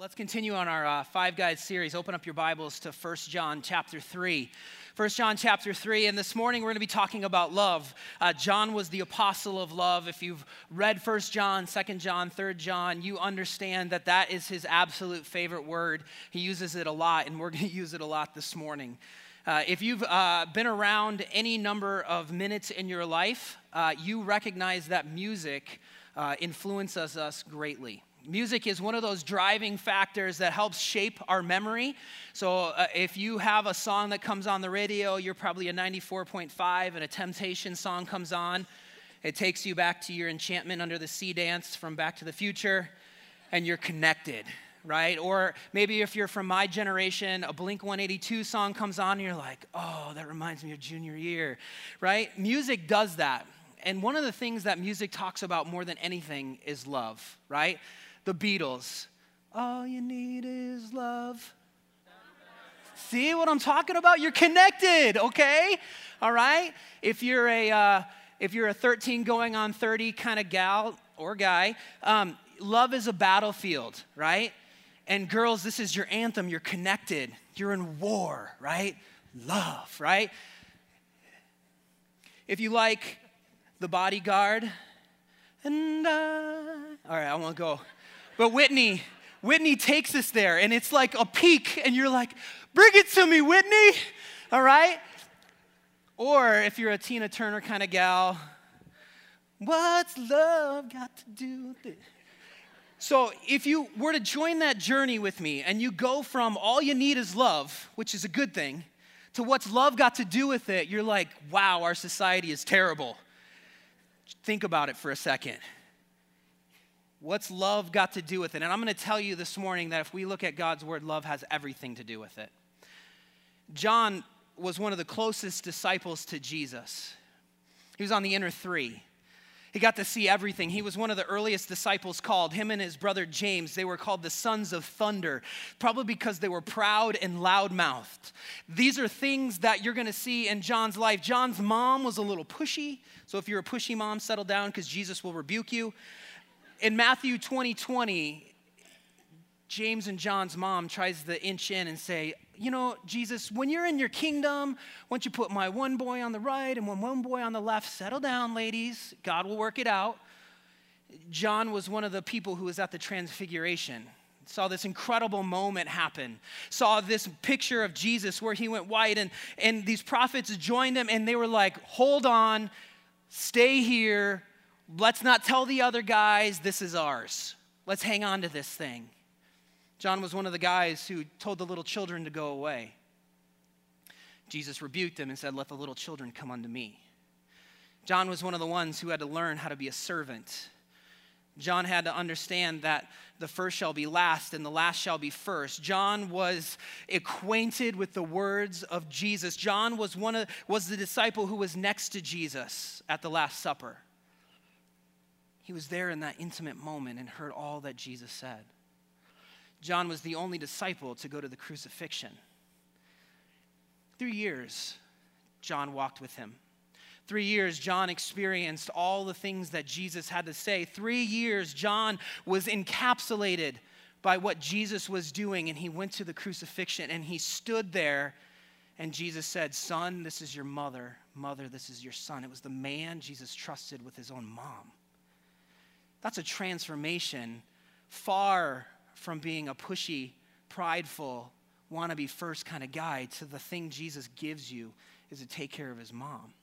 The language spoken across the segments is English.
Let's continue on our uh, five guys series. Open up your Bibles to 1 John chapter 3. 1 John chapter 3, and this morning we're going to be talking about love. Uh, John was the apostle of love. If you've read 1 John, 2 John, 3 John, you understand that that is his absolute favorite word. He uses it a lot, and we're going to use it a lot this morning. Uh, if you've uh, been around any number of minutes in your life, uh, you recognize that music uh, influences us greatly. Music is one of those driving factors that helps shape our memory. So, uh, if you have a song that comes on the radio, you're probably a 94.5, and a Temptation song comes on. It takes you back to your enchantment under the sea dance from Back to the Future, and you're connected, right? Or maybe if you're from my generation, a Blink 182 song comes on, and you're like, oh, that reminds me of junior year, right? Music does that. And one of the things that music talks about more than anything is love, right? The Beatles. All you need is love. See what I'm talking about? You're connected, okay? All right? If you're a, uh, if you're a 13 going on 30 kind of gal or guy, um, love is a battlefield, right? And girls, this is your anthem. You're connected. You're in war, right? Love, right? If you like the bodyguard, and uh, all right, I won't go. But Whitney, Whitney takes us there, and it's like a peak, and you're like, bring it to me, Whitney. All right? Or if you're a Tina Turner kind of gal, what's love got to do with it? So, if you were to join that journey with me and you go from all you need is love, which is a good thing, to what's love got to do with it, you're like, wow, our society is terrible. Think about it for a second. What's love got to do with it? And I'm going to tell you this morning that if we look at God's word, love has everything to do with it. John was one of the closest disciples to Jesus, he was on the inner three. He got to see everything. He was one of the earliest disciples called. Him and his brother James, they were called the sons of thunder, probably because they were proud and loudmouthed. These are things that you're going to see in John's life. John's mom was a little pushy. So if you're a pushy mom, settle down because Jesus will rebuke you in Matthew 20 20, James and John's mom tries to inch in and say, You know, Jesus, when you're in your kingdom, don't you put my one boy on the right and one, one boy on the left? Settle down, ladies. God will work it out. John was one of the people who was at the transfiguration saw this incredible moment happen saw this picture of jesus where he went white and, and these prophets joined him and they were like hold on stay here let's not tell the other guys this is ours. Let's hang on to this thing. John was one of the guys who told the little children to go away. Jesus rebuked them and said, Let the little children come unto me. John was one of the ones who had to learn how to be a servant. John had to understand that the first shall be last and the last shall be first. John was acquainted with the words of Jesus. John was one of was the disciple who was next to Jesus at the last supper. He was there in that intimate moment and heard all that Jesus said. John was the only disciple to go to the crucifixion. Three years, John walked with him. Three years, John experienced all the things that Jesus had to say. Three years, John was encapsulated by what Jesus was doing, and he went to the crucifixion and he stood there. And Jesus said, Son, this is your mother. Mother, this is your son. It was the man Jesus trusted with his own mom. That's a transformation far from being a pushy, prideful, want to be first kind of guy to the thing Jesus gives you is to take care of his mom.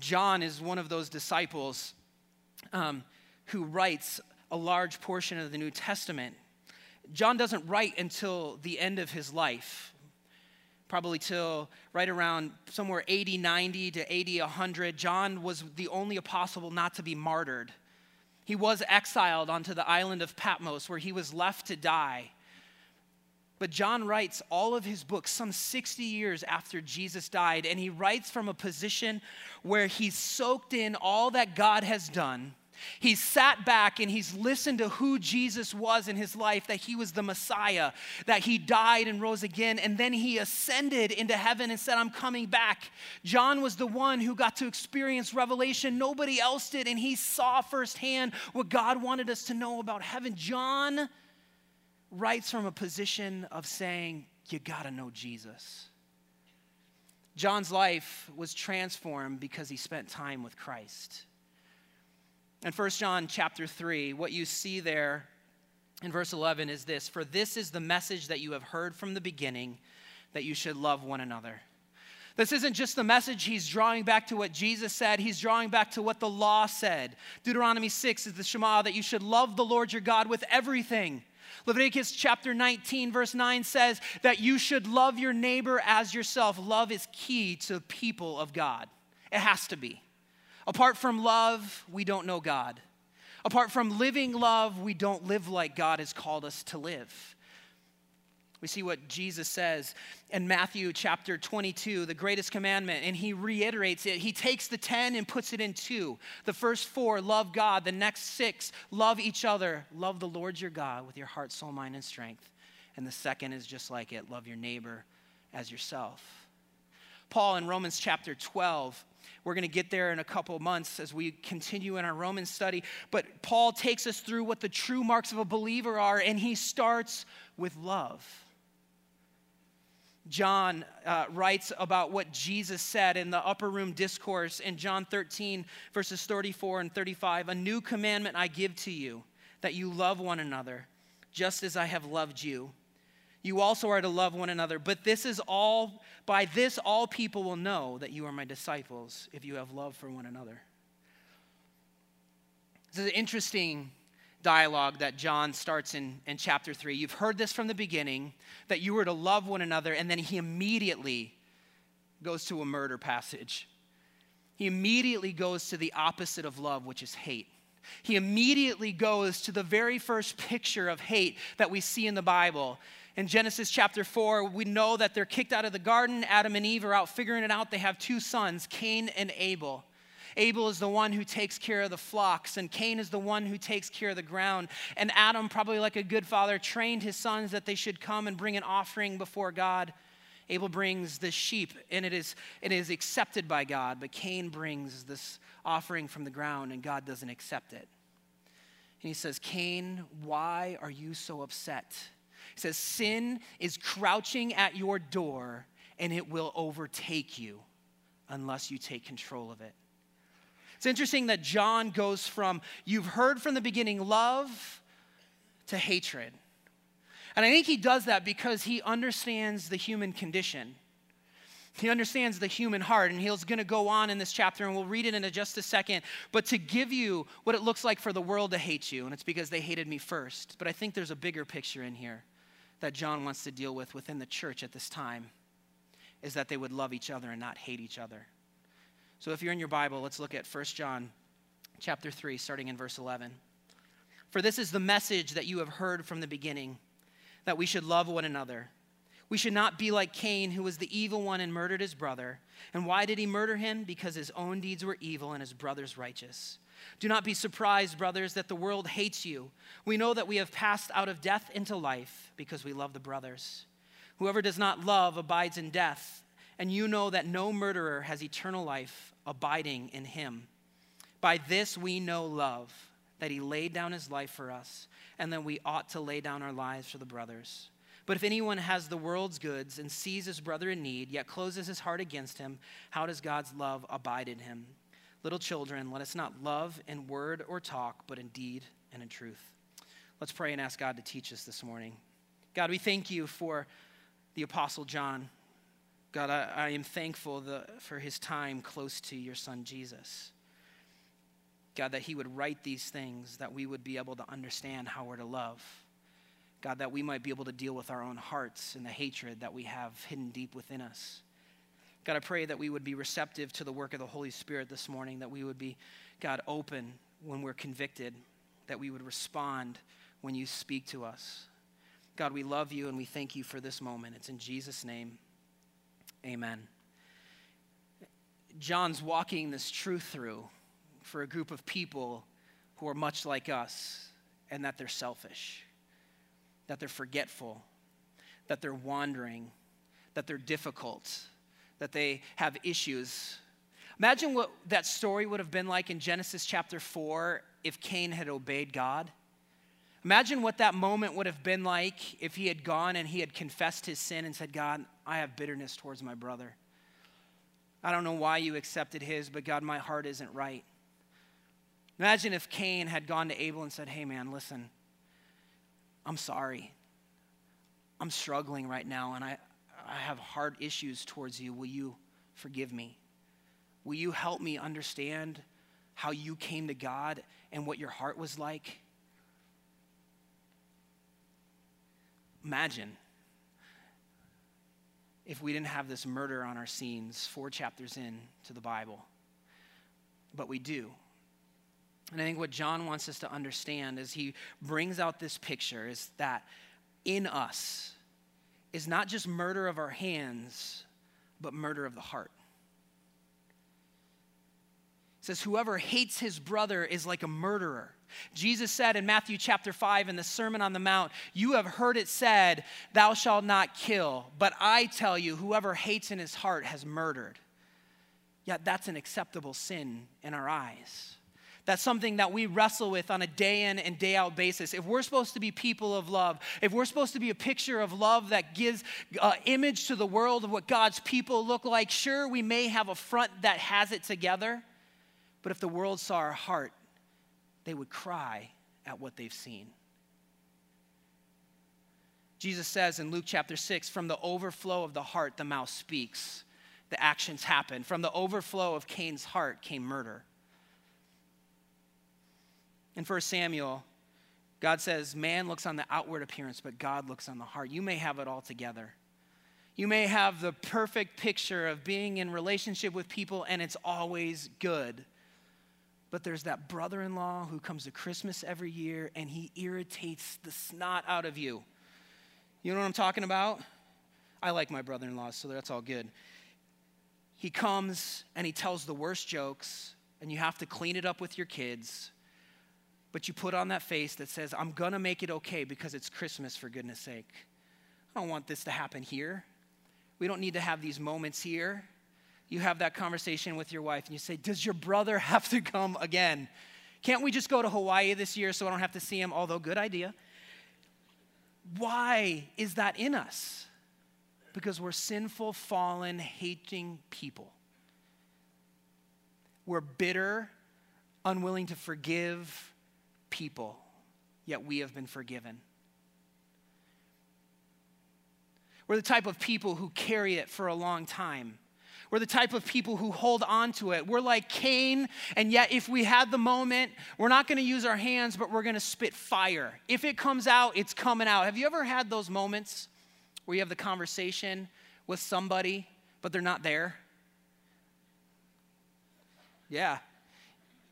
John is one of those disciples um, who writes a large portion of the New Testament. John doesn't write until the end of his life, probably till right around somewhere 80, 90 to 80, 100. John was the only apostle not to be martyred. He was exiled onto the island of Patmos where he was left to die. But John writes all of his books some 60 years after Jesus died, and he writes from a position where he's soaked in all that God has done He's sat back and he's listened to who Jesus was in his life, that he was the Messiah, that he died and rose again, and then he ascended into heaven and said, I'm coming back. John was the one who got to experience revelation. Nobody else did, and he saw firsthand what God wanted us to know about heaven. John writes from a position of saying, You gotta know Jesus. John's life was transformed because he spent time with Christ. In 1 John chapter 3, what you see there in verse 11 is this For this is the message that you have heard from the beginning, that you should love one another. This isn't just the message he's drawing back to what Jesus said, he's drawing back to what the law said. Deuteronomy 6 is the Shema that you should love the Lord your God with everything. Leviticus chapter 19, verse 9 says that you should love your neighbor as yourself. Love is key to the people of God. It has to be. Apart from love, we don't know God. Apart from living love, we don't live like God has called us to live. We see what Jesus says in Matthew chapter 22, the greatest commandment, and he reiterates it. He takes the 10 and puts it in two. The first four, love God. The next six, love each other. Love the Lord your God with your heart, soul, mind, and strength. And the second is just like it love your neighbor as yourself. Paul in Romans chapter 12, we're going to get there in a couple months as we continue in our Roman study. But Paul takes us through what the true marks of a believer are, and he starts with love. John uh, writes about what Jesus said in the upper room discourse in John 13, verses 34 and 35. A new commandment I give to you, that you love one another, just as I have loved you. You also are to love one another. But this is all, by this, all people will know that you are my disciples if you have love for one another. This is an interesting dialogue that John starts in, in chapter 3. You've heard this from the beginning that you were to love one another, and then he immediately goes to a murder passage. He immediately goes to the opposite of love, which is hate. He immediately goes to the very first picture of hate that we see in the Bible. In Genesis chapter 4, we know that they're kicked out of the garden. Adam and Eve are out figuring it out. They have two sons, Cain and Abel. Abel is the one who takes care of the flocks, and Cain is the one who takes care of the ground. And Adam, probably like a good father, trained his sons that they should come and bring an offering before God. Abel brings the sheep, and it is, it is accepted by God, but Cain brings this offering from the ground, and God doesn't accept it. And he says, Cain, why are you so upset? He says, Sin is crouching at your door, and it will overtake you unless you take control of it. It's interesting that John goes from, you've heard from the beginning, love to hatred. And I think he does that because he understands the human condition. He understands the human heart, and he's going to go on in this chapter, and we'll read it in just a second. But to give you what it looks like for the world to hate you, and it's because they hated me first. But I think there's a bigger picture in here that John wants to deal with within the church at this time is that they would love each other and not hate each other. So if you're in your Bible, let's look at 1 John chapter 3 starting in verse 11. For this is the message that you have heard from the beginning that we should love one another. We should not be like Cain, who was the evil one and murdered his brother. And why did he murder him? Because his own deeds were evil and his brother's righteous. Do not be surprised, brothers, that the world hates you. We know that we have passed out of death into life because we love the brothers. Whoever does not love abides in death and you know that no murderer has eternal life abiding in him. By this we know love, that he laid down his life for us, and that we ought to lay down our lives for the brothers. But if anyone has the world's goods and sees his brother in need, yet closes his heart against him, how does God's love abide in him? Little children, let us not love in word or talk, but in deed and in truth. Let's pray and ask God to teach us this morning. God, we thank you for the Apostle John. God, I, I am thankful the, for his time close to your son Jesus. God, that he would write these things, that we would be able to understand how we're to love. God, that we might be able to deal with our own hearts and the hatred that we have hidden deep within us. God, I pray that we would be receptive to the work of the Holy Spirit this morning, that we would be, God, open when we're convicted, that we would respond when you speak to us. God, we love you and we thank you for this moment. It's in Jesus' name. Amen. John's walking this truth through for a group of people who are much like us and that they're selfish, that they're forgetful, that they're wandering, that they're difficult, that they have issues. Imagine what that story would have been like in Genesis chapter 4 if Cain had obeyed God. Imagine what that moment would have been like if he had gone and he had confessed his sin and said, God, I have bitterness towards my brother. I don't know why you accepted his, but God, my heart isn't right. Imagine if Cain had gone to Abel and said, Hey, man, listen, I'm sorry. I'm struggling right now and I, I have hard issues towards you. Will you forgive me? Will you help me understand how you came to God and what your heart was like? Imagine if we didn't have this murder on our scenes four chapters in to the Bible. But we do. And I think what John wants us to understand as he brings out this picture is that in us is not just murder of our hands, but murder of the heart. It says, Whoever hates his brother is like a murderer. Jesus said in Matthew chapter 5 in the Sermon on the Mount, You have heard it said, Thou shalt not kill. But I tell you, whoever hates in his heart has murdered. Yet that's an acceptable sin in our eyes. That's something that we wrestle with on a day in and day out basis. If we're supposed to be people of love, if we're supposed to be a picture of love that gives uh, image to the world of what God's people look like, sure, we may have a front that has it together, but if the world saw our heart, they would cry at what they've seen. Jesus says in Luke chapter 6 from the overflow of the heart, the mouth speaks. The actions happen. From the overflow of Cain's heart came murder. In 1 Samuel, God says, Man looks on the outward appearance, but God looks on the heart. You may have it all together. You may have the perfect picture of being in relationship with people and it's always good. But there's that brother in law who comes to Christmas every year and he irritates the snot out of you. You know what I'm talking about? I like my brother in law, so that's all good. He comes and he tells the worst jokes, and you have to clean it up with your kids but you put on that face that says, I'm gonna make it okay because it's Christmas for goodness sake. I don't want this to happen here. We don't need to have these moments here. You have that conversation with your wife and you say, Does your brother have to come again? Can't we just go to Hawaii this year so I don't have to see him? Although, good idea. Why is that in us? Because we're sinful, fallen, hating people. We're bitter, unwilling to forgive, people, yet we have been forgiven. We're the type of people who carry it for a long time. We're the type of people who hold on to it. We're like Cain, and yet if we had the moment, we're not going to use our hands, but we're going to spit fire. If it comes out, it's coming out. Have you ever had those moments where you have the conversation with somebody, but they're not there? Yeah.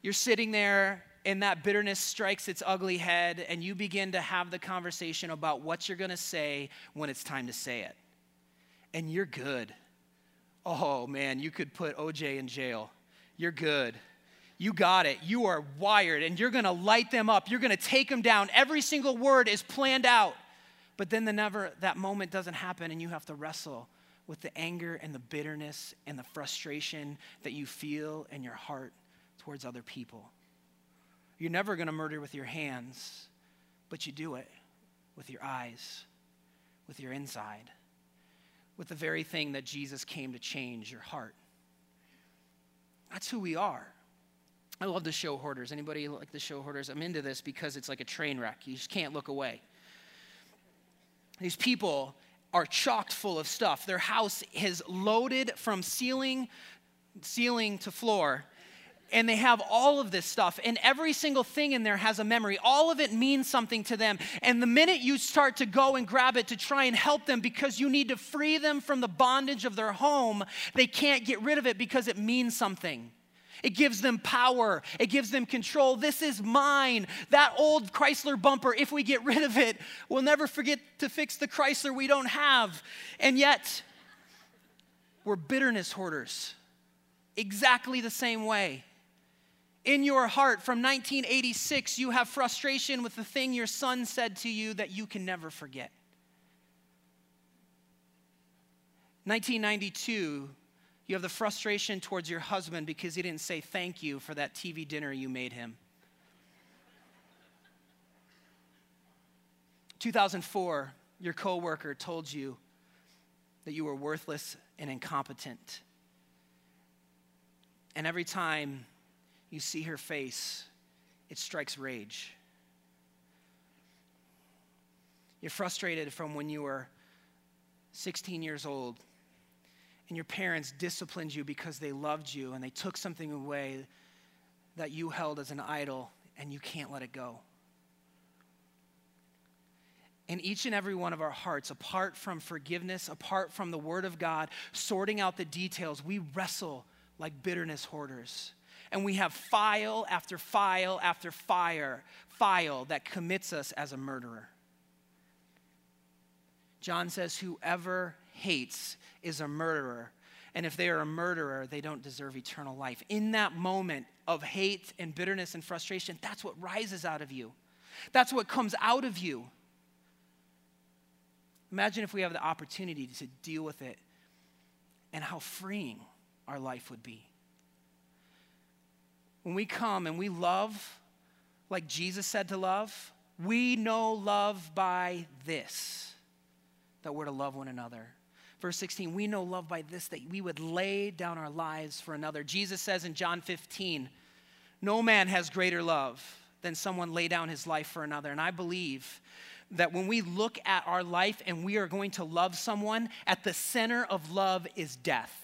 You're sitting there and that bitterness strikes its ugly head, and you begin to have the conversation about what you're gonna say when it's time to say it. And you're good. Oh man, you could put OJ in jail. You're good. You got it. You are wired, and you're gonna light them up. You're gonna take them down. Every single word is planned out. But then the never that moment doesn't happen, and you have to wrestle with the anger and the bitterness and the frustration that you feel in your heart towards other people. You're never going to murder with your hands, but you do it with your eyes, with your inside, with the very thing that Jesus came to change your heart. That's who we are. I love the show hoarders. Anybody like the show hoarders? I'm into this because it's like a train wreck. You just can't look away. These people are chocked full of stuff. Their house is loaded from ceiling ceiling to floor and they have all of this stuff, and every single thing in there has a memory. All of it means something to them. And the minute you start to go and grab it to try and help them because you need to free them from the bondage of their home, they can't get rid of it because it means something. It gives them power. It gives them control. This is mine. That old Chrysler bumper, if we get rid of it, we'll never forget to fix the Chrysler we don't have. And yet, we're bitterness hoarders exactly the same way. In your heart from 1986, you have frustration with the thing your son said to you that you can never forget. 1992, you have the frustration towards your husband because he didn't say thank you for that TV dinner you made him. 2004, your coworker told you that you were worthless and incompetent. And every time you see her face, it strikes rage. You're frustrated from when you were 16 years old and your parents disciplined you because they loved you and they took something away that you held as an idol and you can't let it go. In each and every one of our hearts, apart from forgiveness, apart from the Word of God, sorting out the details, we wrestle like bitterness hoarders. And we have file after file after fire, file that commits us as a murderer. John says, Whoever hates is a murderer. And if they are a murderer, they don't deserve eternal life. In that moment of hate and bitterness and frustration, that's what rises out of you. That's what comes out of you. Imagine if we have the opportunity to deal with it and how freeing our life would be. When we come and we love like Jesus said to love, we know love by this that we're to love one another. Verse 16, we know love by this, that we would lay down our lives for another. Jesus says in John 15, no man has greater love than someone lay down his life for another. And I believe that when we look at our life and we are going to love someone, at the center of love is death.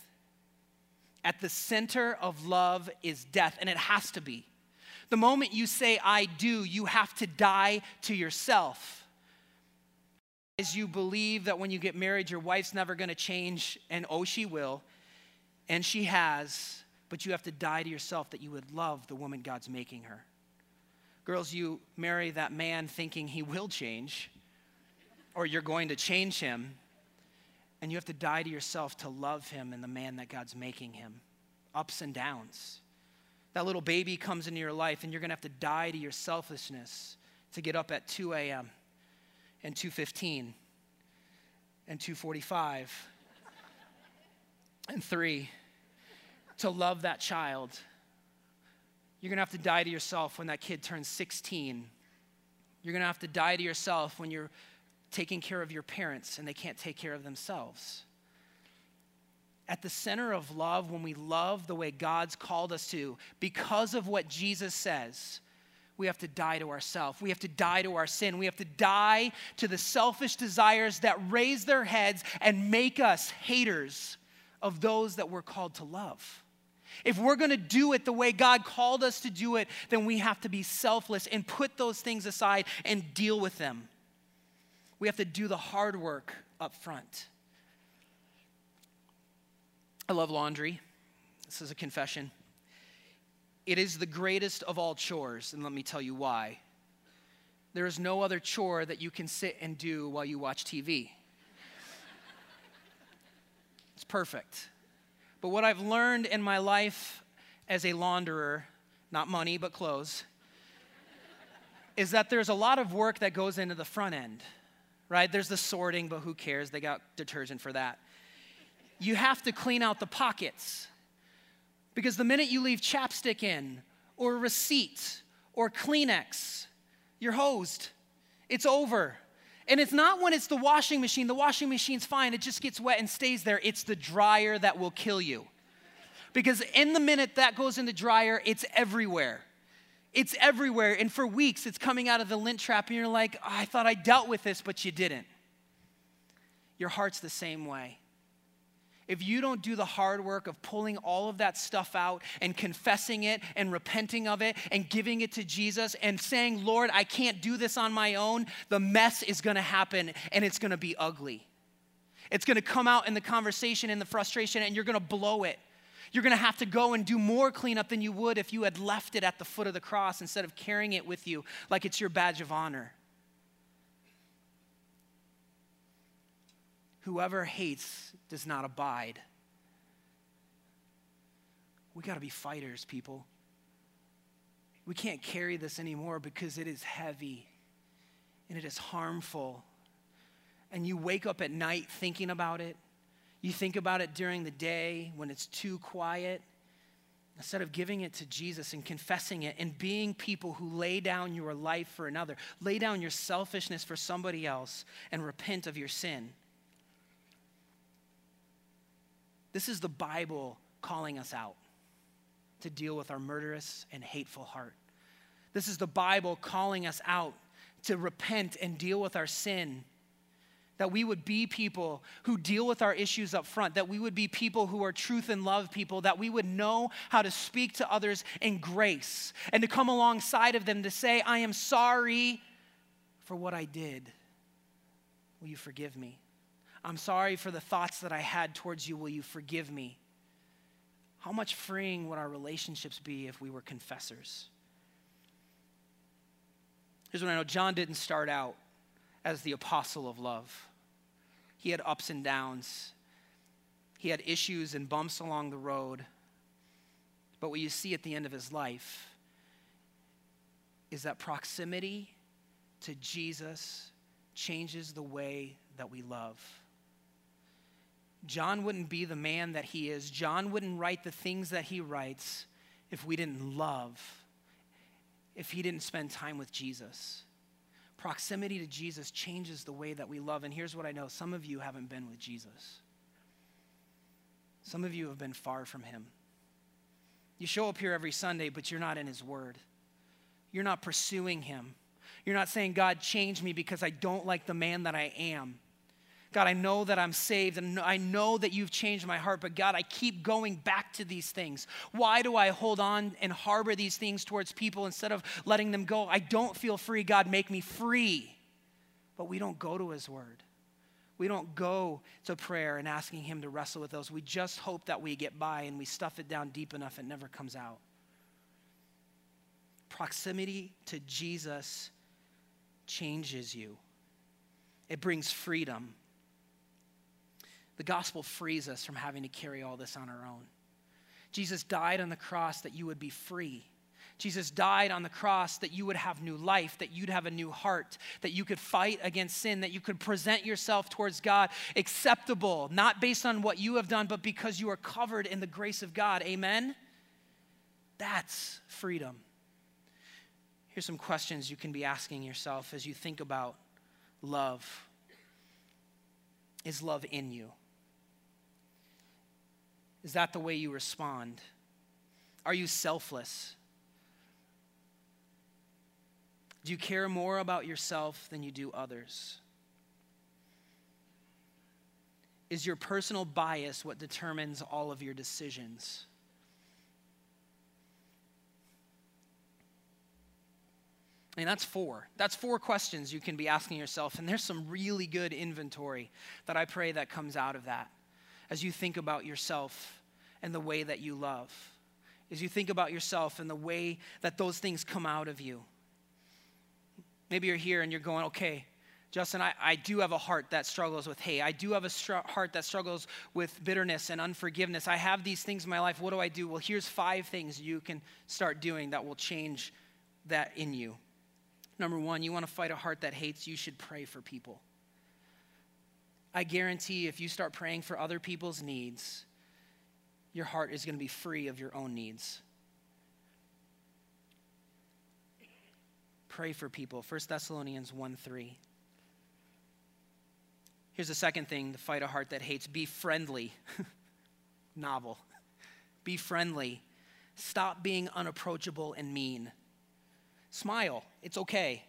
At the center of love is death, and it has to be. The moment you say, I do, you have to die to yourself. As you believe that when you get married, your wife's never gonna change, and oh, she will, and she has, but you have to die to yourself that you would love the woman God's making her. Girls, you marry that man thinking he will change, or you're going to change him, and you have to die to yourself to love him and the man that God's making him. Ups and downs. That little baby comes into your life, and you're going to have to die to your selfishness to get up at 2 a.m and 215 and 245 and 3 to love that child. You're going to have to die to yourself when that kid turns 16. You're going to have to die to yourself when you're taking care of your parents and they can't take care of themselves. At the center of love, when we love the way God's called us to, because of what Jesus says, we have to die to ourselves. We have to die to our sin. We have to die to the selfish desires that raise their heads and make us haters of those that we're called to love. If we're going to do it the way God called us to do it, then we have to be selfless and put those things aside and deal with them. We have to do the hard work up front. I love laundry. This is a confession. It is the greatest of all chores, and let me tell you why. There is no other chore that you can sit and do while you watch TV. it's perfect. But what I've learned in my life as a launderer, not money, but clothes, is that there's a lot of work that goes into the front end, right? There's the sorting, but who cares? They got detergent for that. You have to clean out the pockets because the minute you leave chapstick in, or receipt, or Kleenex, you're hosed. It's over. And it's not when it's the washing machine. The washing machine's fine, it just gets wet and stays there. It's the dryer that will kill you. Because in the minute that goes in the dryer, it's everywhere. It's everywhere. And for weeks, it's coming out of the lint trap, and you're like, oh, I thought I dealt with this, but you didn't. Your heart's the same way if you don't do the hard work of pulling all of that stuff out and confessing it and repenting of it and giving it to Jesus and saying, Lord, I can't do this on my own, the mess is gonna happen and it's gonna be ugly. It's gonna come out in the conversation and the frustration, and you're gonna blow it. You're gonna have to go and do more cleanup than you would if you had left it at the foot of the cross instead of carrying it with you like it's your badge of honor. Whoever hates does not abide. We got to be fighters, people. We can't carry this anymore because it is heavy and it is harmful. And you wake up at night thinking about it. You think about it during the day when it's too quiet. instead of giving it to Jesus and confessing it and being people who lay down your life for another, lay down your selfishness for somebody else and repent of your sin. This is the Bible calling us out to deal with our murderous and hateful heart. This is the Bible calling us out to repent and deal with our sin that we would be people who deal with our issues up front, that we would be people who are truth and love people, that we would know how to speak to others in grace and to come alongside of them to say, I am sorry for what I did. Will you forgive me? I'm sorry for the thoughts that I had towards you. Will you forgive me? How much freeing would our relationships be if we were confessors? Here's what I know John didn't start out as the apostle of love. He had ups and downs, he had issues and bumps along the road. But what you see at the end of his life is that proximity to Jesus changes the way that we love. John wouldn't be the man that he is. John wouldn't write the things that he writes if we didn't love, if he didn't spend time with Jesus. Proximity to Jesus changes the way that we love. And here's what I know some of you haven't been with Jesus, some of you have been far from him. You show up here every Sunday, but you're not in his word, you're not pursuing him. You're not saying, God, change me because I don't like the man that I am. God, I know that I'm saved and I know that you've changed my heart, but God, I keep going back to these things. Why do I hold on and harbor these things towards people instead of letting them go? I don't feel free. God, make me free. But we don't go to his word. We don't go to prayer and asking him to wrestle with those. We just hope that we get by and we stuff it down deep enough, it never comes out. Proximity to Jesus changes you, it brings freedom. The gospel frees us from having to carry all this on our own. Jesus died on the cross that you would be free. Jesus died on the cross that you would have new life, that you'd have a new heart, that you could fight against sin, that you could present yourself towards God acceptable, not based on what you have done, but because you are covered in the grace of God. Amen? That's freedom. Here's some questions you can be asking yourself as you think about love. Is love in you? Is that the way you respond? Are you selfless? Do you care more about yourself than you do others? Is your personal bias what determines all of your decisions? I mean, that's four. That's four questions you can be asking yourself. And there's some really good inventory that I pray that comes out of that as you think about yourself and the way that you love, as you think about yourself and the way that those things come out of you. Maybe you're here and you're going, okay, Justin, I, I do have a heart that struggles with hate. I do have a str- heart that struggles with bitterness and unforgiveness. I have these things in my life. What do I do? Well, here's five things you can start doing that will change that in you. Number one, you want to fight a heart that hates, you should pray for people. I guarantee if you start praying for other people's needs, your heart is going to be free of your own needs. Pray for people. 1 Thessalonians 1 3. Here's the second thing to fight a heart that hates be friendly. Novel. Be friendly. Stop being unapproachable and mean. Smile. It's okay.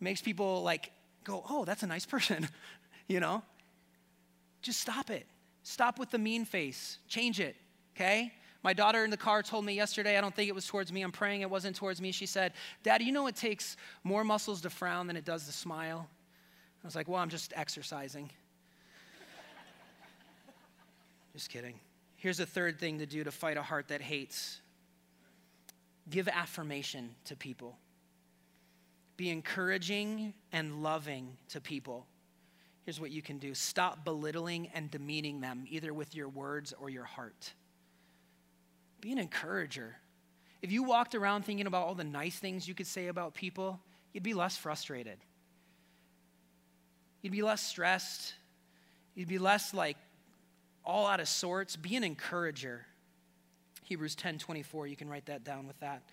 It makes people like go, oh, that's a nice person, you know? Just stop it. Stop with the mean face. Change it, okay? My daughter in the car told me yesterday, I don't think it was towards me, I'm praying it wasn't towards me. She said, Dad, you know it takes more muscles to frown than it does to smile? I was like, Well, I'm just exercising. just kidding. Here's a third thing to do to fight a heart that hates give affirmation to people, be encouraging and loving to people here's what you can do stop belittling and demeaning them, either with your words or your heart. Be an encourager. If you walked around thinking about all the nice things you could say about people, you'd be less frustrated. You'd be less stressed. You'd be less like all out of sorts. Be an encourager. Hebrews 10 24, you can write that down with that.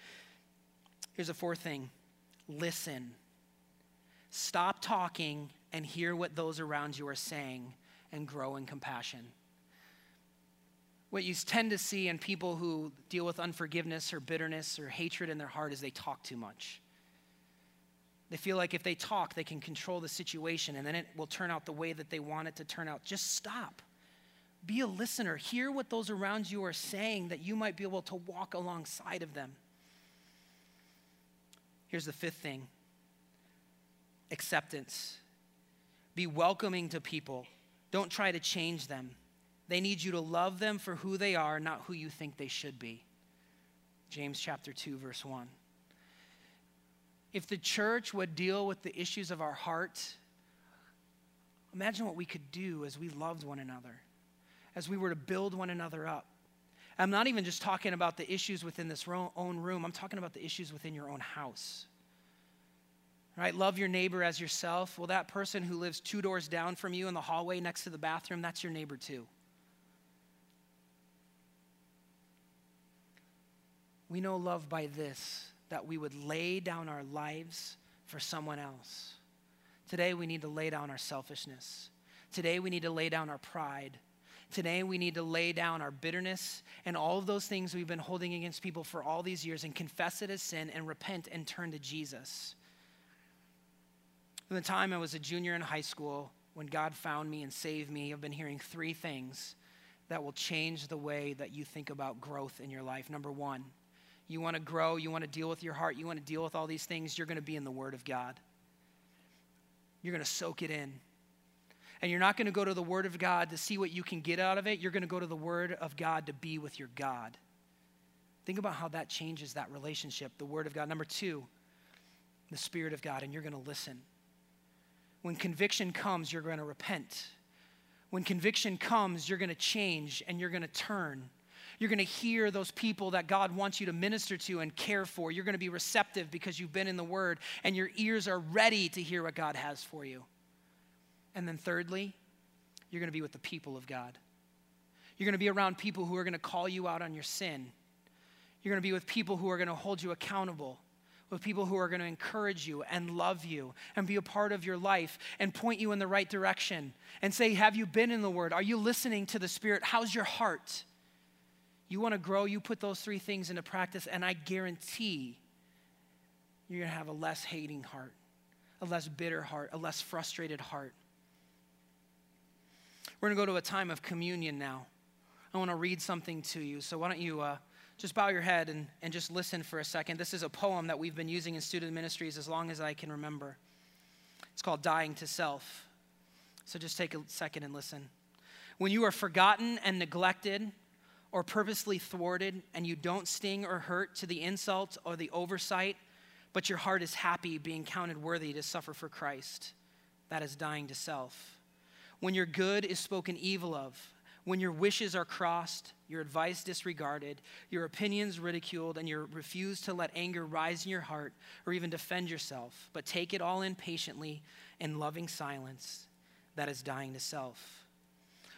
Here's a fourth thing listen. Stop talking and hear what those around you are saying and grow in compassion. What you tend to see in people who deal with unforgiveness or bitterness or hatred in their heart is they talk too much. They feel like if they talk, they can control the situation and then it will turn out the way that they want it to turn out. Just stop. Be a listener. Hear what those around you are saying that you might be able to walk alongside of them. Here's the fifth thing acceptance. Be welcoming to people. Don't try to change them. They need you to love them for who they are, not who you think they should be. James chapter 2 verse 1. If the church would deal with the issues of our heart, imagine what we could do as we loved one another, as we were to build one another up. I'm not even just talking about the issues within this own room, I'm talking about the issues within your own house. Right? Love your neighbor as yourself. Well, that person who lives two doors down from you in the hallway next to the bathroom, that's your neighbor too. We know love by this that we would lay down our lives for someone else. Today, we need to lay down our selfishness. Today, we need to lay down our pride. Today, we need to lay down our bitterness and all of those things we've been holding against people for all these years and confess it as sin and repent and turn to Jesus. From the time I was a junior in high school, when God found me and saved me, I've been hearing three things that will change the way that you think about growth in your life. Number one, you want to grow, you want to deal with your heart, you want to deal with all these things, you're going to be in the Word of God. You're going to soak it in. And you're not going to go to the Word of God to see what you can get out of it. You're going to go to the Word of God to be with your God. Think about how that changes that relationship, the Word of God. Number two, the Spirit of God, and you're going to listen. When conviction comes, you're going to repent. When conviction comes, you're going to change and you're going to turn. You're going to hear those people that God wants you to minister to and care for. You're going to be receptive because you've been in the Word and your ears are ready to hear what God has for you. And then, thirdly, you're going to be with the people of God. You're going to be around people who are going to call you out on your sin. You're going to be with people who are going to hold you accountable, with people who are going to encourage you and love you and be a part of your life and point you in the right direction and say, Have you been in the Word? Are you listening to the Spirit? How's your heart? You want to grow, you put those three things into practice, and I guarantee you're going to have a less hating heart, a less bitter heart, a less frustrated heart. We're going to go to a time of communion now. I want to read something to you. So, why don't you uh, just bow your head and, and just listen for a second? This is a poem that we've been using in student ministries as long as I can remember. It's called Dying to Self. So, just take a second and listen. When you are forgotten and neglected, or purposely thwarted, and you don't sting or hurt to the insult or the oversight, but your heart is happy being counted worthy to suffer for Christ. That is dying to self. When your good is spoken evil of, when your wishes are crossed, your advice disregarded, your opinions ridiculed, and you refuse to let anger rise in your heart or even defend yourself, but take it all in patiently in loving silence, that is dying to self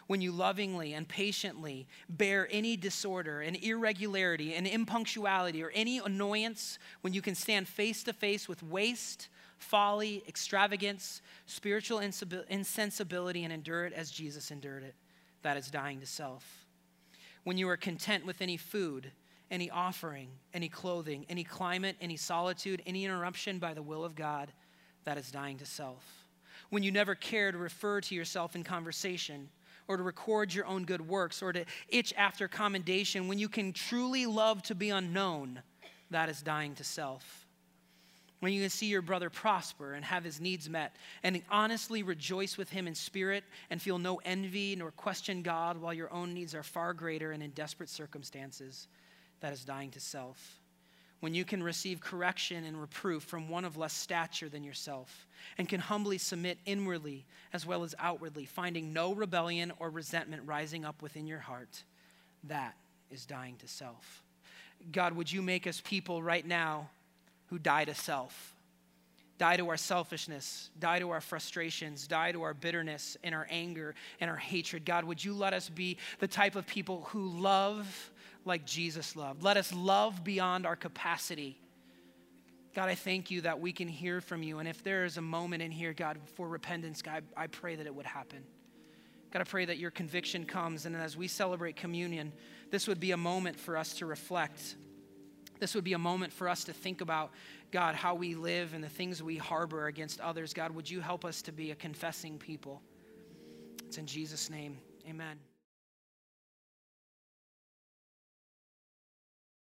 when you lovingly and patiently bear any disorder and irregularity and impunctuality or any annoyance, when you can stand face to face with waste, folly, extravagance, spiritual insensibility, and endure it as Jesus endured it. That is dying to self. When you are content with any food, any offering, any clothing, any climate, any solitude, any interruption by the will of God, that is dying to self. When you never care to refer to yourself in conversation, or to record your own good works or to itch after commendation, when you can truly love to be unknown, that is dying to self. When you can see your brother prosper and have his needs met, and honestly rejoice with him in spirit and feel no envy nor question God while your own needs are far greater and in desperate circumstances, that is dying to self when you can receive correction and reproof from one of less stature than yourself, and can humbly submit inwardly as well as outwardly, finding no rebellion or resentment rising up within your heart, that is dying to self. God, would you make us people right now who die to self? Die to our selfishness, die to our frustrations, die to our bitterness and our anger and our hatred. God, would you let us be the type of people who love like Jesus loved? Let us love beyond our capacity. God, I thank you that we can hear from you. And if there is a moment in here, God, for repentance, God, I pray that it would happen. God, I pray that your conviction comes. And as we celebrate communion, this would be a moment for us to reflect. This would be a moment for us to think about God, how we live and the things we harbor against others. God, would you help us to be a confessing people? It's in Jesus' name. Amen.